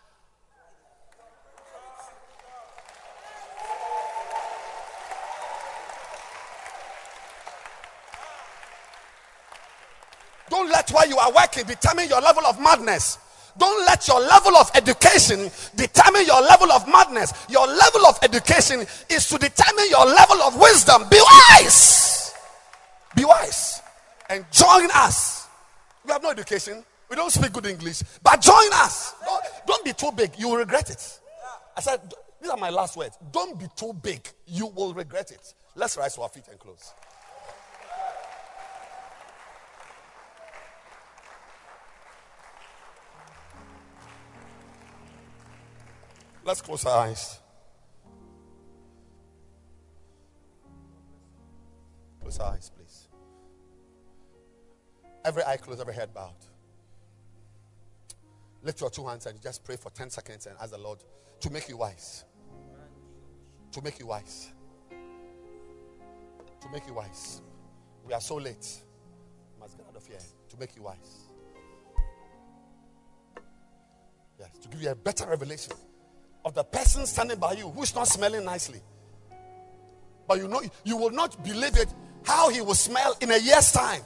Don't let where you are working determine your level of madness. Don't let your level of education determine your level of madness. Your level of education is to determine your level of wisdom. Be wise. Be wise. And join us. We have no education. We don't speak good English. But join us. Don't, don't be too big. You will regret it. I said, these are my last words. Don't be too big. You will regret it. Let's rise to our feet and close. Let's close our eyes. Close our eyes, please. Every eye closed, every head bowed. Lift your two hands and just pray for 10 seconds and ask the Lord to make you wise. To make you wise. To make you wise. We are so late. must get out of here. To make you wise. Yes, to give you a better revelation of the person standing by you who's not smelling nicely. But you know, you will not believe it how he will smell in a year's time.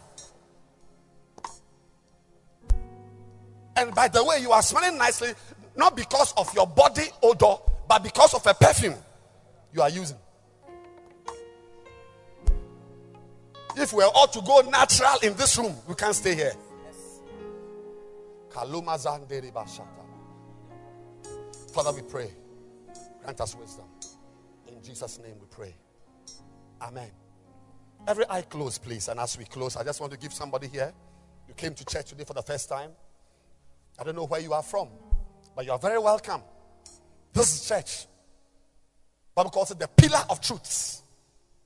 And by the way, you are smelling nicely not because of your body odor, but because of a perfume you are using. If we are all to go natural in this room, we can't stay here. Father, we pray. Grant us wisdom. In Jesus' name we pray. Amen. Every eye closed, please. And as we close, I just want to give somebody here. You came to church today for the first time. I don't know where you are from, but you are very welcome. This is church. Bible calls it the pillar of truth.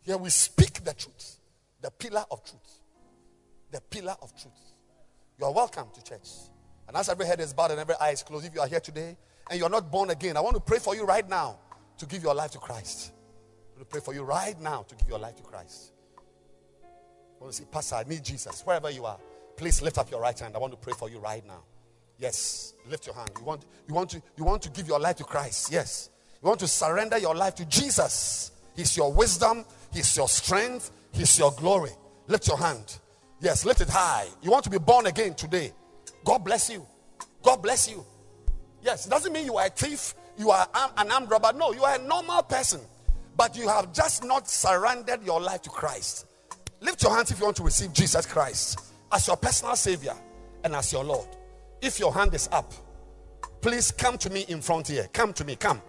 Here we speak the truth. The pillar of truth. The pillar of truth. You are welcome to church. And as every head is bowed and every eye is closed, if you are here today and you're not born again, I want to pray for you right now to give your life to Christ. I want to pray for you right now to give your life to Christ. I want to say, Pastor, I need Jesus. Wherever you are, please lift up your right hand. I want to pray for you right now. Yes, lift your hand. You want, you want to, you want to give your life to Christ. Yes, you want to surrender your life to Jesus. He's your wisdom. He's your strength. He's your glory. Lift your hand. Yes, lift it high. You want to be born again today. God bless you. God bless you. Yes, it doesn't mean you are a thief, you are an armed robber. No, you are a normal person. But you have just not surrendered your life to Christ. Lift your hands if you want to receive Jesus Christ as your personal Savior and as your Lord. If your hand is up, please come to me in front here. Come to me. Come.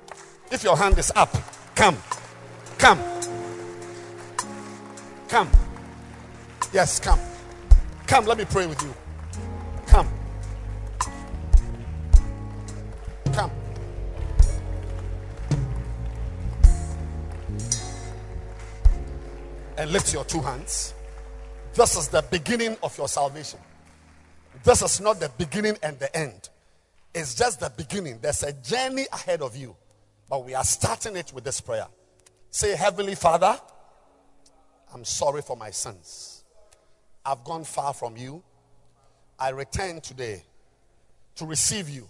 If your hand is up, come. Come. Come. Yes, come. Come, let me pray with you. Come. And lift your two hands. This is the beginning of your salvation. This is not the beginning and the end. It's just the beginning. There's a journey ahead of you. But we are starting it with this prayer. Say, Heavenly Father, I'm sorry for my sins. I've gone far from you. I return today to receive you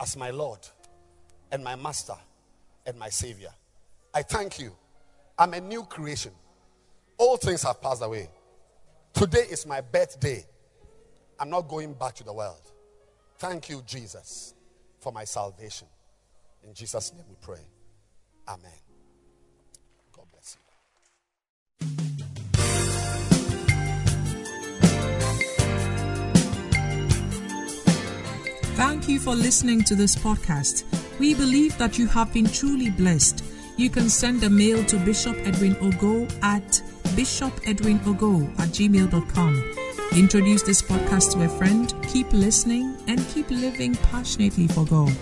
as my Lord and my Master and my Savior. I thank you. I'm a new creation. All things have passed away. Today is my birthday. I'm not going back to the world. Thank you, Jesus, for my salvation. In Jesus' name we pray. Amen. God bless you. Thank you for listening to this podcast. We believe that you have been truly blessed. You can send a mail to Bishop Edwin Ogo at bishopedwinogo at gmail.com. Introduce this podcast to a friend, keep listening, and keep living passionately for God.